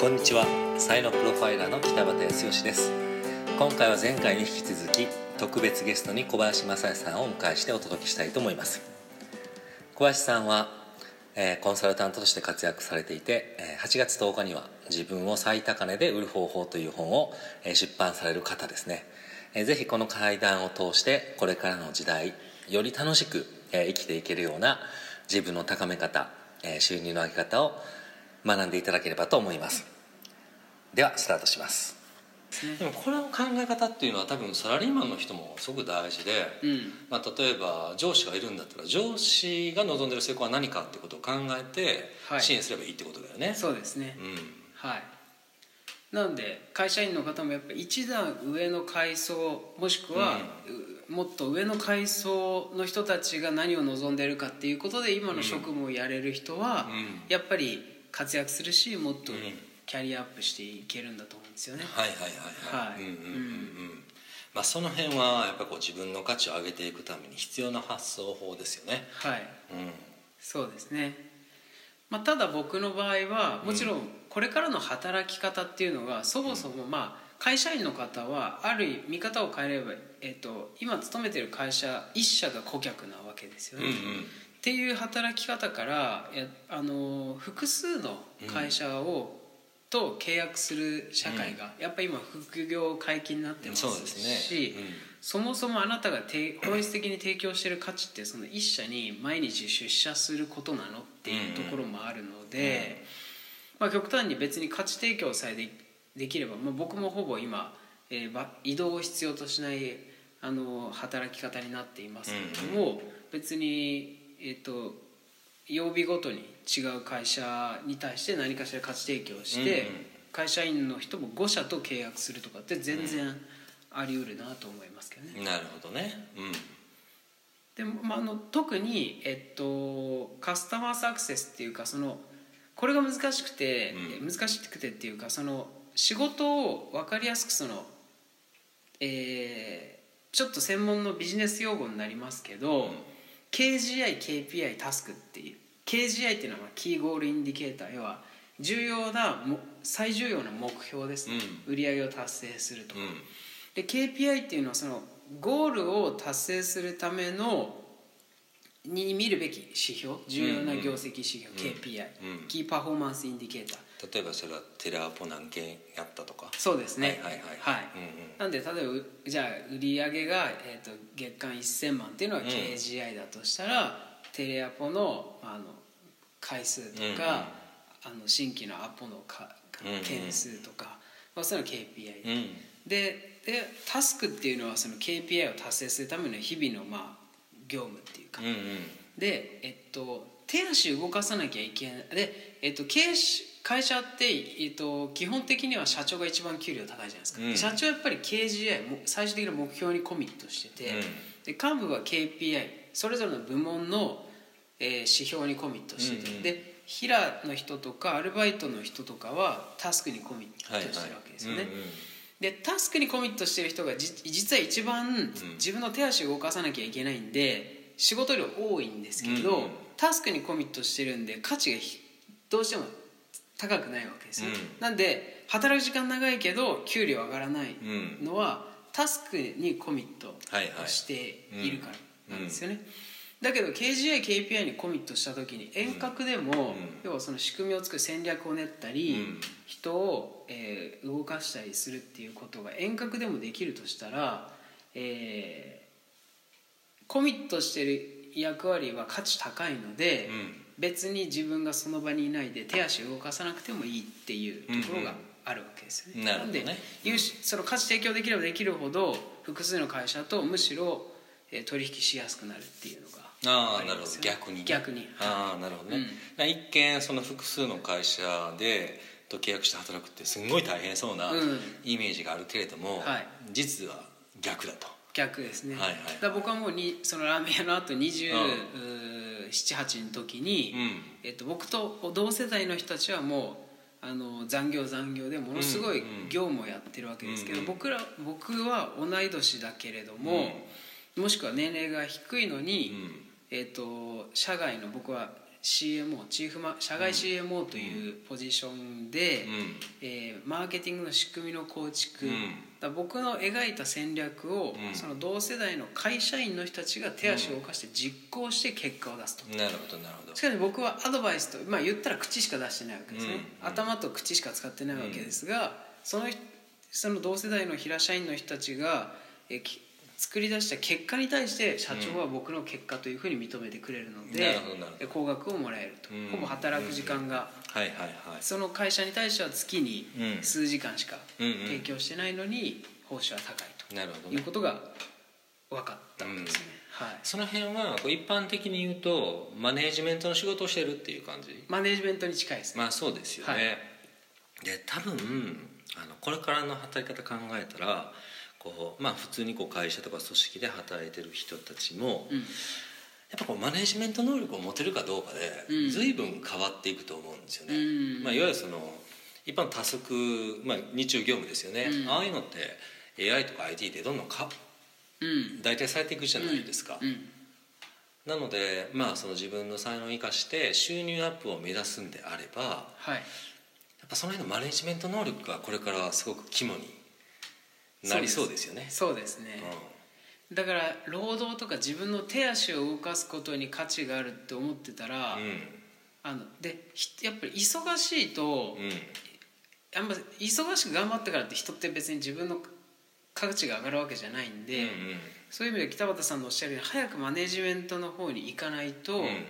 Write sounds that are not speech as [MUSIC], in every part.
こんにちは。才能プロファイラーの北畑康義です。今回は前回に引き続き特別ゲストに小林正也さんをお迎えしてお届けしたいと思います。小林さんは、えーコンサルタントとして活躍されていて、えー8月10日には自分を最高値で売る方法という本を、えー出版される方ですね、えーぜひこの会談を通してこれからの時代より楽しく、えー生きていけるような自分の高め方、えー収入の上げ方を学んでいただければと思います。ではスタートします。でもこれの考え方っていうのは多分サラリーマンの人もすごく大事で、うん。まあ、例えば上司がいるんだったら上司が望んでる成功は何かってことを考えてはい。支援すればいいってことだよね、そうですね。うん。はい。なので会社員の方もやっぱり一段上の階層もしくは、うもっと上の階層の人たちが何を望んでいるかっていうことで今の職務をやれる人は、うん。やっぱり活躍するしもっとうん。キャリアアップしていけるんだと思うんですよね。はいはいはいはい、はい。うんうんうんうん。まあ、その辺はやっぱこう自分の価値を上げていくために必要な発想法ですよね。はい。うん。そうですね、まあ、ただ僕の場合はもちろんこれからの働き方っていうのがそもそもまあ会社員の方はある見方を変えれば、えっと、今勤めてる会社一社が顧客なわけですよね。うんうんっていう働き方からやあの複数の会社を、と契約する社会が、やっぱり今副業解禁になってますそうですね。し、うんそもそもあなたがて本質的に提供している価値ってその一社に毎日出社することなのっていうところもあるので、まあ、極端に別に価値提供さえでできれば、まあ、僕もほぼ今、えーば移動を必要としないあの働き方になっていますけれども、別に、えっと曜日ごとに違う会社に対して何かしら価値提供して、うんうん。会社員の人も5社と契約するとかって全然あり得るなと思いますけどね。なるほどね。うん。でも、まあ、あの特に、えっと、カスタマーサクセスっていうかそのこれが難しくて、うん。難しくてっていうかその仕事を分かりやすくその、えーちょっと専門のビジネス用語になりますけど、うん KGI、KPI、タスクっていう KGI っていうのはキーゴールインディケーター要は重要なも最重要な目標ですね、売り上げを達成するとか、うん。で KPI っていうのはそのゴールを達成するためのに見るべき指標重要な業績指標、KPI、うん。 key performance indicator。例えばそれはテレアポ何件やったとか？そうですね。はいはいはい。なんで例えばうじゃあ売り上げが、えー、と月間1000万っていうのはん。KGI だとしたら、テレアポの,、まあ、あの回数とか、あの新規のアポのか件数とか、まあ、そういうのは KPI でうん。ででタスクっていうのはその KPI を達成するための日々のまあ業務っていうか、うんうん。でえっと手足動かさなきゃいけないで、えっと、経営し会社って、えっと、基本的には社長が一番給料高いじゃないですか、うん。社長はやっぱり KGI も最終的な目標にコミットしてて、うん。で幹部は KPI それぞれの部門の、えー指標にコミットしてて、うんうん。で平の人とかアルバイトの人とかはタスクにコミットはいはいしてるわけですよね、うんうんでタスクにコミットしてる人がじ実は一番自分の手足を動かさなきゃいけないんで仕事量多いんですけど、うんうん。タスクにコミットしてるんで価値がひどうしても高くないわけですよ、うん。なんで働く時間長いけど給料上がらないうん。のは、タスクにコミットしているからなんですよね、だけど KGI、KPI にコミットした時に遠隔でも、ん。要はその仕組みを作る戦略を練ったり、うん。人を、えー動かしたりするっていうことが遠隔でもできるとしたら、えーコミットしてる役割は価値高いので、うん。別に自分がその場にいないで手足を動かさなくてもいいっていうところがあるわけですよね。なるほどね。んで有しその価値提供できればできるほど複数の会社とむしろ、えー取引しやすくなるっていうのがああなるほど。逆にね。逆に。ああなるほどね、一見その複数の会社でと契約して働くってすごい大変そうなうん。イメージがあるけれども、はい。実は逆だと。逆ですね、はいはいだ僕はもうにそのラーメン屋の後278の時に、えっと、僕と同世代の人たちはもうあの残業残業でものすごい業務をやってるわけですけど、うん僕ら僕は同い年だけれども、もしくは年齢が低いのに、えっと社外の僕は CMO チーフマ社外 CMO というポジションで、うん。えーマーケティングの仕組みの構築、うん。僕の描いた戦略を、うん。その同世代の会社員の人たちが手足を動かして実行して結果を出すと。なるほどなるほど。しかし僕はアドバイスと、まあ、言ったら口しか出してないわけですね、うん頭と口しか使ってないわけですが、その人その同世代の平社員の人たちがえき作り出した結果に対して社長は僕の結果というふうに認めてくれるので、高額をもらえると、うんほぼ働く時間が、はいはいはい。その会社に対しては月にうん。数時間しか提供してないのに報酬は高いと。いうことが分かったわけですね、はい、その辺は一般的に言うとマネージメントの仕事をしてるっていう感じ？マネージメントに近いですね、まあそうですよね、はい。で多分あのこれからの働き方考えたらこうまあ普通にこう会社とか組織で働いてる人たちも、うん。やっぱこうマネージメント能力を持てるかどうかでうん。随分変わっていくと思うんですよね、うん。まあ、いわゆるその一般のタスク、まあ、日中業務ですよね、うん。ああいうのって AI とか IT でどんどんかうん。代替されていくじゃないですか、うん。なのでまあその自分の才能を生かして収入アップを目指すんであればはい。やっぱその辺のマネジメント能力がこれからすごく肝になりそうですよね。そうですね、だから労働とか自分の手足を動かすことに価値があるって思ってたら、うん。あのでひやっぱり忙しいと、うん。あんま忙しく頑張ったからって人って別に自分の価値が上がるわけじゃないんで、うんそういう意味で北畑さんのおっしゃるように早くマネジメントの方に行かないと、うん。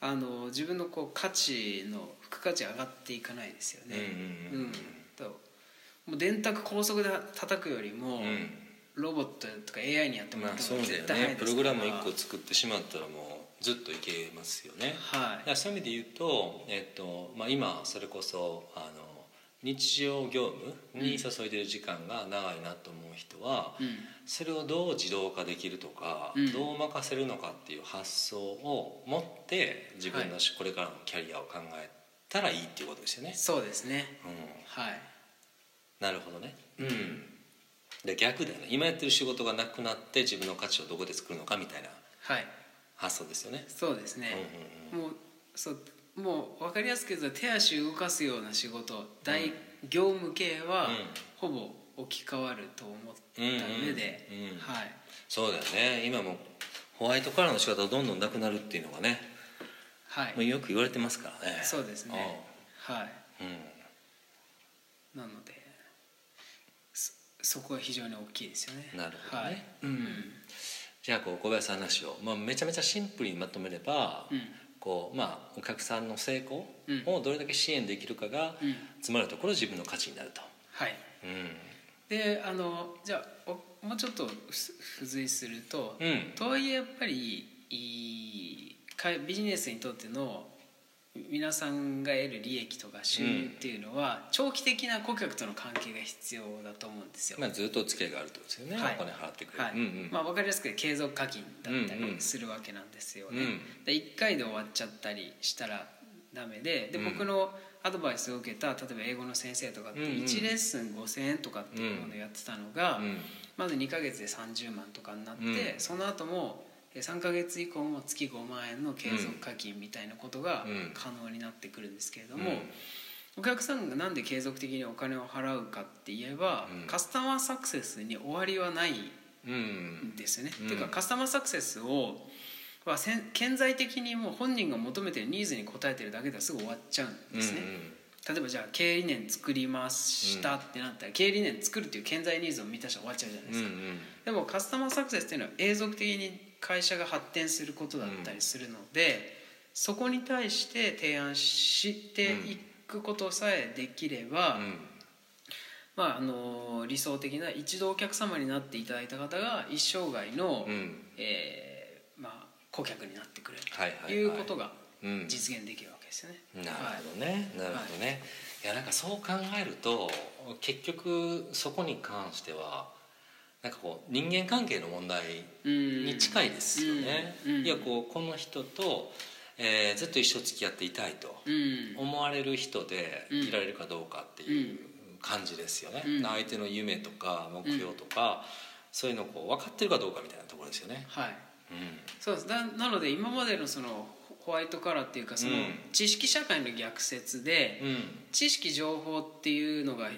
あの自分のこう価値の付加価値が上がっていかないですよね。うんうんうん。ともう電卓高速で叩くよりも、うん。ロボットとか AI にやってもらまあった方がそうだよ絶対早いですから。ねプログラム1個作ってしまったらもうずっといけますよね。はい。そういう意味で言うと、えっとまあ、今それこそあの日常業務に注いでる時間が長いなと思う人は、うん。それをどう自動化できるとか、うん。どう任せるのかっていう発想を持って自分のこれからのキャリアを考えたらいいっていうことですよね。そうですね。うん。はいなるほどね。うん。で逆だよね。今やってる仕事がなくなって自分の価値をどこで作るのかみたいなはい発想ですよね。そうですね、もうそうもう分かりやすく言うと手足を動かすような仕事大業務系は、うんほぼ置き換わると思った上で、うんうんうんはいそうだよね。今もホワイトカラーの仕方がどんどんなくなるっていうのがね、はいもうよく言われてますからね。そうですねはいうん。なのでそそこは非常に大きいですよね。なるほどね。はい。うん。じゃあこう小林さんの話を、まあ、めちゃめちゃシンプルにまとめれば、うん。こうまあ、お客さんの成功うん。をどれだけ支援できるかが、うん。つまるところ自分の価値になると。はい。うん。であのじゃあおもうちょっとふ付随すると、うん。とはいえやっぱりいいかビジネスにとっての皆さんが得る利益とか収入っていうのは、長期的な顧客との関係が必要だと思うんですよ。まあ、ずっとお付き合いがあるってことですよね、はい。お金払ってくれる、はい。うんうん。まあ、分かりやすく継続課金だったうんうんりするわけなんですよね。うんで1回で終わっちゃったりしたらダメででうん。僕のアドバイスを受けた例えば英語の先生とかってうんうん。1レッスン5,000円とかっていうものをやってたのが、うん。まず2ヶ月で30万とかになって、うん。その後もえ3ヶ月以降も月5万円の継続課金みたいなことがうん。可能になってくるんですけれども、うんお客さんがなんで継続的にお金を払うかって言えば、うん。カスタマーサクセスに終わりはないうんんですよね。うん。ていうかカスタマーサクセスをは顕在的にもう本人が求めてるニーズに応えてるだけではすぐ終わっちゃうんですね。例えばじゃあ経営理念作りましたってなったら、経営理念作るっていう顕在ニーズを満たしたら終わっちゃうじゃないですか、ん。でもカスタマーサクセスっていうのは永続的に会社が発展することだったりするので、そこに対して提案していくことさえできれば、うん。まあ、あの理想的な一度お客様になっていただいた方が一生涯の、うん。えーまあ、顧客になってくれるはいはいはい。ということがうん実現できるわけですよね。なるほどね、なるほどね、い、やなんかそう考えると結局そこに関してはなんかこう人間関係の問題に近いですよね、うん。うん。いやこうこの人と、えーずっと一生付き合っていたいとうん。思われる人でいられるかどうかっていう感じですよね、うん。相手の夢とか目標とか、そういうのをこう分かってるかどうかみたいなところですよね、はい。うん。そうです。だなので今までのそのホワイトカラーっていうかそのうん。知識社会の逆説で、うん。知識情報っていうのが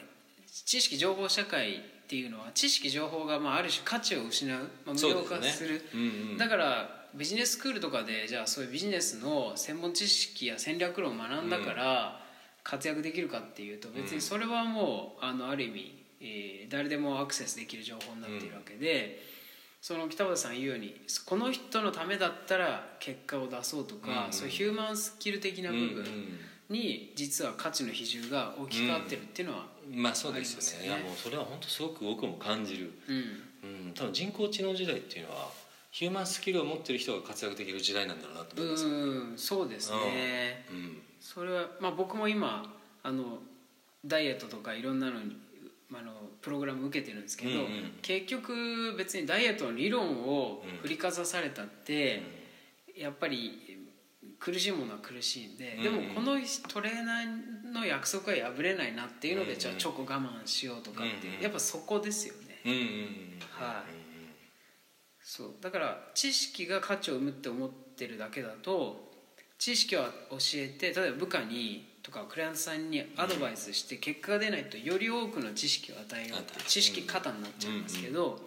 知識情報社会っていうのは知識情報がまあある種価値を失う、まあ、無料化する。うんうん。だからビジネススクールとかでじゃあそういうビジネスの専門知識や戦略論を学んだから活躍できるかっていうと別にそれはもうあのある意味、えー誰でもアクセスできる情報になっているわけで、その北畑さん言うようにこの人のためだったら結果を出そうとか、うんそういうヒューマンスキル的な部分に実は価値の比重が大きく変わってるっていうのは、うんまあそうですよね。ね。いやもうそれは本当すごく僕も感じる、うん。うん、多分人工知能時代っていうのはヒューマンスキルを持ってる人が活躍できる時代なんだろうなと思います、うんそうですね、うん。それはまあ僕も今あのダイエットとかいろんなのにあのプログラム受けてるんですけど、うんうん。結局別にダイエットの理論を振りかざされたって、やっぱり苦しいものは苦しいんで、うん。でもこのトレーナーの約束は破れないなっていうので、うんじゃあチョコ我慢しようとかっていう、やっぱそこですよね。はい。そう。だから知識が価値を生むって思ってるだけだと知識は教えて例えば部下にとかクライアントさんにアドバイスして結果が出ないとより多くの知識を与えようって知識過多になっちゃいますけど、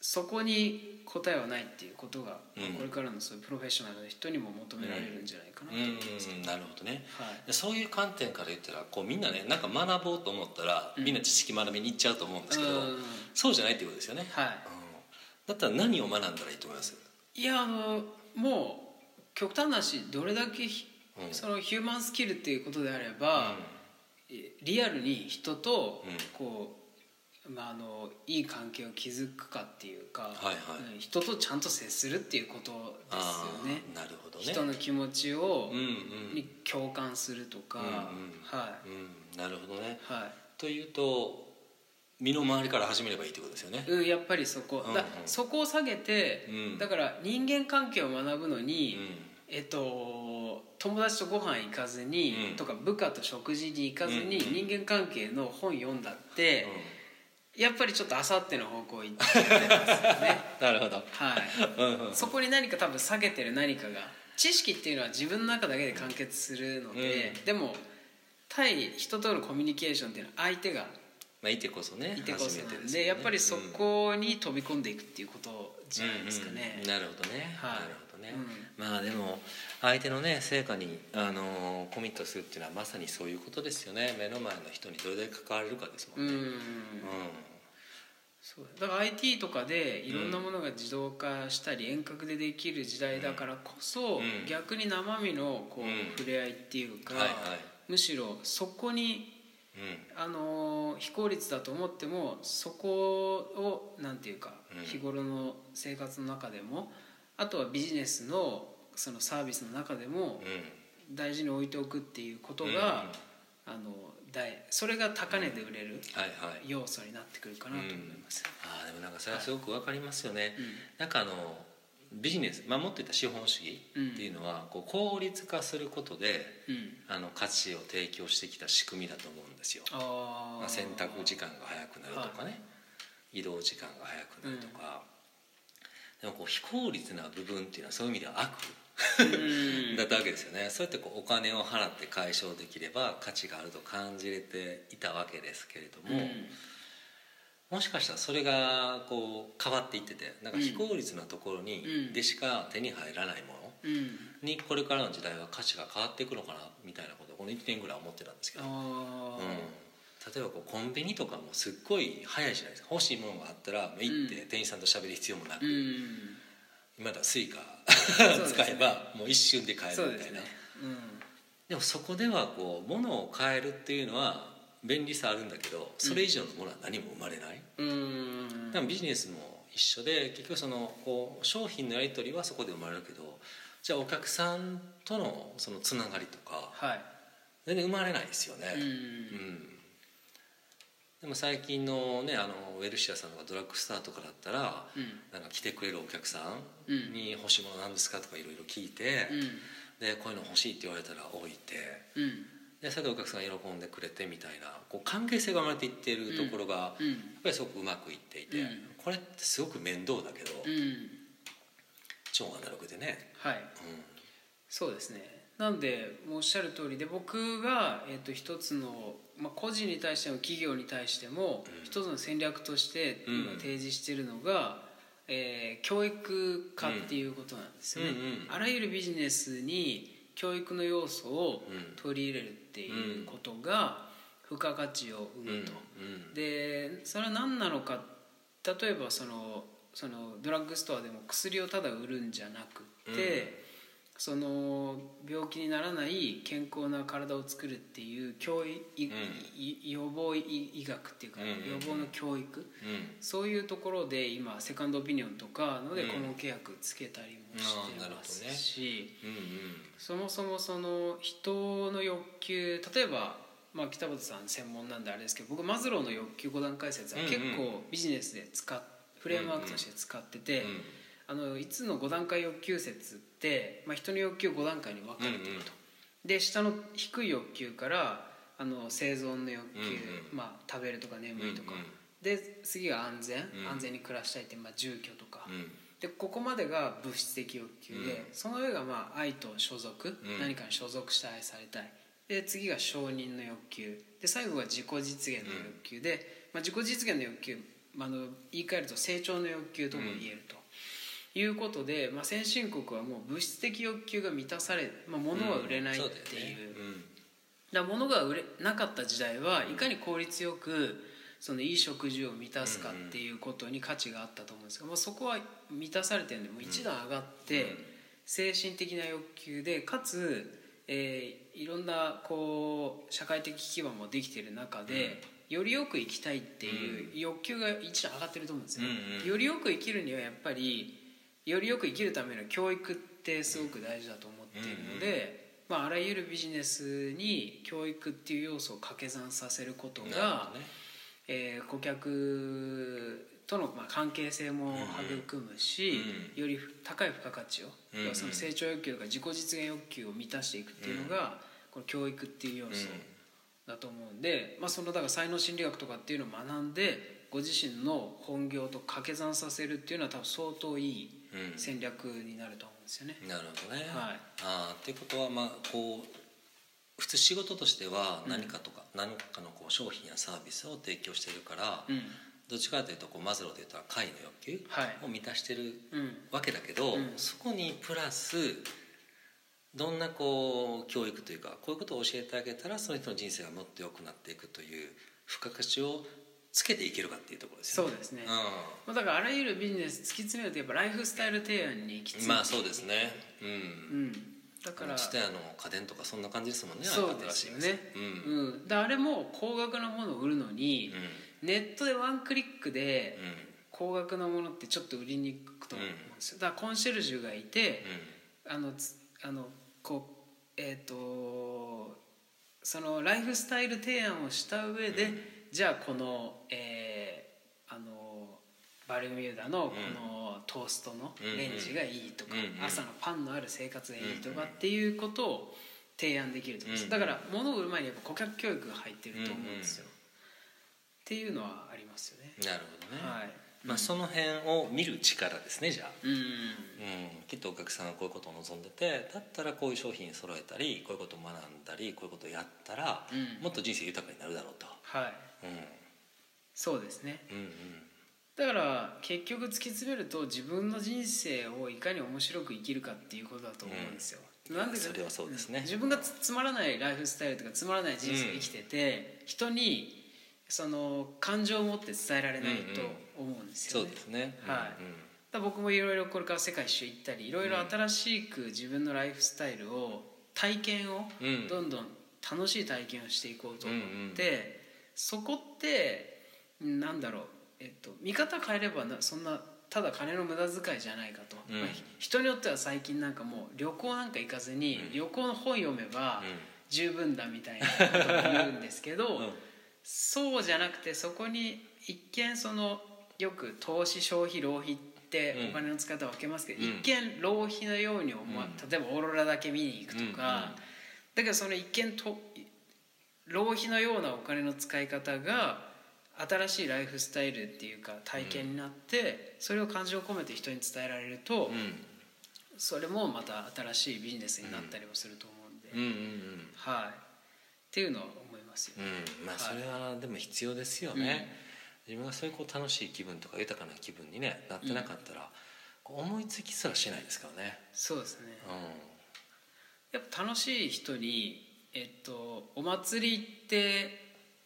そこに答えはないっていうことが、うん。これからのそういうプロフェッショナルの人にも求められるんじゃないかなとうん思います、うん。なるほどね。はい。でそういう観点から言ったらこうみんなねなんか学ぼうと思ったら、みんな知識学びに行っちゃうと思うんですけど、うん。そうじゃないっていうことですよね、はい。うん。だったら何を学んだらいいと思います？いやあのもう極端な話どれだけそのヒューマンスキルっていうことであれば、リアルに人とうん。こう、まあ、あのいい関係を築くかっていうか、はいはい。うん人とちゃんと接するっていうことですよね。なるほどね。人の気持ちを、うんうん。に共感するとか、うんうん。はうんなるほどね。いはい。というと身の回りから始めればいいってことですよね。うん、やっぱりそこ、うんだそこを下げて、うん。だから人間関係を学ぶのに、うん。えっと、友達とご飯行かずに、うん。とか部下と食事に行かずに、うん人間関係の本読んだって、やっぱりちょっとあさっての方向行ってますよね。[LAUGHS] なるほど。はい。そこに何か多分下げてる何かが知識っていうのは自分の中だけで完結するので、うん。でも対人とのコミュニケーションっていうのは相手がまあいてこそねいてこそでやっぱりそこに飛び込んでいくっていうことじゃないですかね、うん。うん。なるほどね、はい。なるほどね、まあでも相手のね成果に、あのーコミットするっていうのはまさにそういうことですよね。目の前の人にどれだけ関われるかですもうんん、ね、うん。そう。だから IT とかでいろんなものが自動化したり遠隔でできる時代だからこそ、うん。逆に生身のこう、うん。触れ合いっていうか、はいはい。むしろそこにうん。あのー非効率だと思ってもそこをなんていうか、うん。日頃の生活の中でもあとはビジネスのそのサービスの中でもうん。大事に置いておくっていうことが、うん。あの大それが高値で売れるはいはい。要素になってくるかなと思います。ああでもなんかそれはすごくわかりますよね、うん。なんかあのビジネス、まあ、持っていた資本主義っていうのは、こう効率化することでうん。あの価値を提供してきた仕組みだと思うんですよ。あー。まあ、洗濯時間が早くなるとかね、移動時間が早くなるとか、でもこう非効率な部分っていうのはそういう意味では悪。うん。[LAUGHS] だったわけですよね。そうやってこうお金を払って解消できれば価値があると感じれていたわけですけれども、もしかしたらそれがこう変わっていっててなんか非効率なところにうん。でしか手に入らないものうん。にこれからの時代は価値が変わっていくのかなみたいなことをこの1年ぐらい思ってたんですけど、あうん。ー例えばこうコンビニとかもすっごい早いじゃないですか。欲しいものがあったらもう行ってうん。店員さんと喋る必要もなく、うん。今だ Suica 使えばもう一瞬で買えるみたいな。でもそこではこう物を買えるっていうのは便利さあるんだけどそれ以上のものは何も生まれない、うん。うん多分ビジネスも一緒で結局そのこう商品のやり取りはそこで生まれるけどじゃあお客さんとのそのつながりとかはい。全然生まれないですよね、うん。うんでも最近のねあのウェルシアさんとかドラッグストアとかだったら、うん。なんか来てくれるお客さんうん。に欲しいものなんですかとかいろいろ聞いて、うん。でこういうの欲しいって言われたら置いてうん。でそれでお客さんが喜んでくれてみたいなこう関係性が生まれていっているところが、うん。やっぱりすごくうまくいっていて、うん。これってすごく面倒だけど、うん。超アナログでね、はい。うん。そうですね。なんでおっしゃる通りで僕が、えー、と一つの、まあ、個人に対しても企業に対しても、一つの戦略として今提示しているのが、えー教育化っていうことなんですよね、うんうんうん。あらゆるビジネスに教育の要素を取り入れるっていうことが付加価値を生むと、うんでそれは何なのか。例えばそのそのドラッグストアでも薬をただ売るんじゃなくって、その病気にならない健康な体を作るっていう教育、いい予防医医学っていうか、うんうんうん。予防の教育。うん。そういうところで今セカンドオピニオンとかのでうん。顧問契約つけたりもしてますどね。し、うんうん。そもそもその人の欲求例えば、まあ、北本さん専門なんであれですけど僕マズローの欲求5段階説はうんうん。結構ビジネスで使っフレームワークとして使ってて、うんあの5つの5段階欲求説って、まあ、人の欲求5段階に分かれていると、で下の低い欲求からあの生存の欲求、うんうん。まあ、食べるとか眠いとか、うんうん。で次が安全、うん。安全に暮らしたいって、まあ、住居とか、うん。でここまでが物質的欲求で、その上がまあ愛と所属、ん。何かに所属して愛されたい。で次が承認の欲求。で最後が自己実現の欲求で、まあ、自己実現の欲求、まあ、あの言い換えると成長の欲求とも言えると。いうことで、まあ、先進国はもう物質的欲求が満たされ、まあ、物は売れないっていう,、だ物が売れなかった時代はいかに効率よくそのいい食事を満たすかっていうことに価値があったと思うんですが、まあ、そこは満たされてるんでもう一段上がって精神的な欲求でかつ、えーいろんなこう社会的基盤もできている中で、よりよく生きたいっていう欲求が一段上がってると思うんですよ、うんうん。よりよく生きるにはやっぱりよりよく生きるための教育ってすごく大事だと思っているので、まあ、あらゆるビジネスに教育っていう要素を掛け算させることが、ね。えー顧客とのまあ関係性も育むし、より高い付加価値を、うんうん。その成長欲求とか自己実現欲求を満たしていくっていうのが、この教育っていう要素だと思うんで、まあ、そのだから才能心理学とかっていうのを学んでご自身の本業と掛け算させるっていうのは多分相当いいうん戦略になると思うんですよね。なるほどね、はい。ああっていうことはまあこう普通仕事としては何かとか、何かのこう商品やサービスを提供してるから、うん。どっちかというとこうマズローで言ったら解の欲求はい。を満たしてるうん。わけだけど、うん。そこにプラスどんなこう教育というかこういうことを教えてあげたらその人の人生がもっと良くなっていくという付加価値をつけていけるかっていうところですよね。そうですね、まあ、だからあらゆるビジネス突き詰めるとやっぱライフスタイル提案に行き着まあそうですね。うん。うん、だからツタヤの家電とかそんな感じですもんねそうですよね。新しいやつうん、であれも高額なものを売るのに、ネットでワンクリックでうん。うん高額なものってちょっと売りにくくと思うんですよ。だからコンシェルジュがいて、あのつあのこうえっ、とそのライフスタイル提案をした上で、じゃあこの、えーあのバルミューダのこのトーストのレンジがいいとか、うんうん。朝のパンのある生活がいいとかっていうことを提案できると思うんです、うんだから物を売る前にやっぱ顧客教育が入ってると思うんですよ、っていうのはありますよね、うんなるほどね、はいまあ、その辺を見る力ですねじゃあ、うん。うん、きっとお客さんがこういうことを望んでてだったらこういう商品揃えたりこういうことを学んだりこういうことをやったら、うん。もっと人生豊かになるだろうと、はい。うん。そうですね。うんうん。だから結局突き詰めると自分の人生をいかに面白く生きるかっていうことだと思うんですよ、なんでかそれはそうですね。自分がつつまらないライフスタイルとかつまらない人生を生きてて、人にその感情を持って伝えられないと思うんですよね、そうですね、はい。うん僕もいろいろこれから世界一周行ったりいろいろ新しく自分のライフスタイルを体験をうん。どんどん楽しい体験をしていこうと思って、うんうん。そこってなんだろう、えっと、見方変えればなそんなただ金の無駄遣いじゃないかと、うん。まあひ人によっては最近なんかもう旅行なんか行かずに、旅行の本読めばうん。十分だみたいなことを [LAUGHS] 言うんですけど、うん。そうじゃなくてそこに一見そのよく投資消費浪費ってうん。お金の使い方分けますけど、うん。一見浪費のように思わ、うん。例えばオーロラだけ見に行くとか、うんだけどその一見と浪費のようなお金の使い方が新しいライフスタイルっていうか体験になって、それを感情を込めて人に伝えられると、それもまた新しいビジネスになったりもすると思うんで、うんうんうんはい。っていうのは思いますよ、うん。まあはい。それはでも必要ですよね、自分がそういうこう楽しい気分とか豊かな気分にねなってなかったら、こう思いつきすらしないですからね。そうですね。うやっぱ楽しい人にえっとお祭りって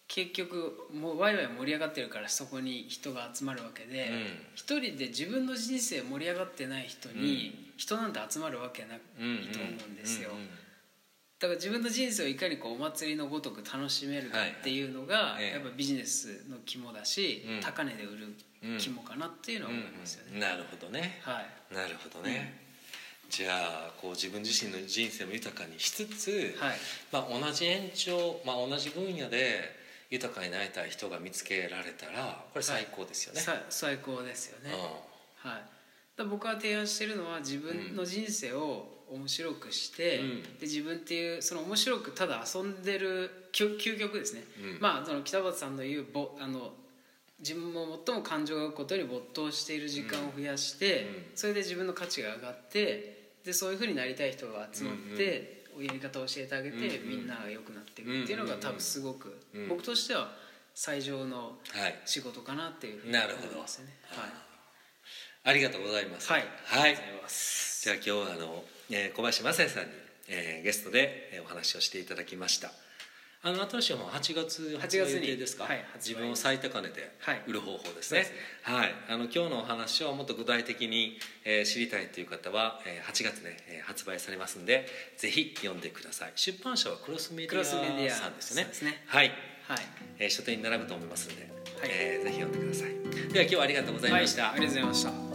結局もうワイワイ盛り上がってるからそこに人が集まるわけでうん。一、人で自分の人生盛り上がってない人に人なんて集まるわけないんと思うんですよ、うんうんだから自分の人生をいかにこうお祭りのごとく楽しめるかっていうのがやっぱビジネスの肝だし、うん。高値で売る肝かなっていうのは思いますよね、うん。なるほどね。はい。なるほどね、じゃあこう自分自身の人生も豊かにしつつ、はい。まあ、同じ延長、まあ、同じ分野で豊かになりたい人が見つけられたらこれ最高ですよね、さ最高ですよね、うはい、だ僕は提案してるのは自分の人生を面白くして、うん。で自分っていうその面白くただ遊んでる究究極ですね、うん。まあその北畑さんの言うぼあの自分も最も感情が動くことに没頭している時間を増やして、うん。それで自分の価値が上がってでそういうふうになりたい人が集まって、やり方を教えてあげて、うんうん。みんなが良くなっていくっていうのが多分すごく、うん。僕としては最上の仕事かなっていうふうに思なるほど。いますよね。はい。ありがとうございます。はい、はい。い。じゃあ今日はあの、えー小林正也さんに、えーゲストでえーお話をしていただきました。あの新しい本は8月発売予定です。か、はい自分を最高値ではい。売る方法ですね,、そうですね。はい。あの今日のお話をもっと具体的に、えー知りたいという方は、えー8月ね、えー発売されますんでぜひ読んでください。出版社はクロスメディアさんですね。ですね。はい、はい。えー書店に並ぶと思いますんで、い。えーぜひ読んでください。では今日はありがとうございました、はい、ありがとうございました。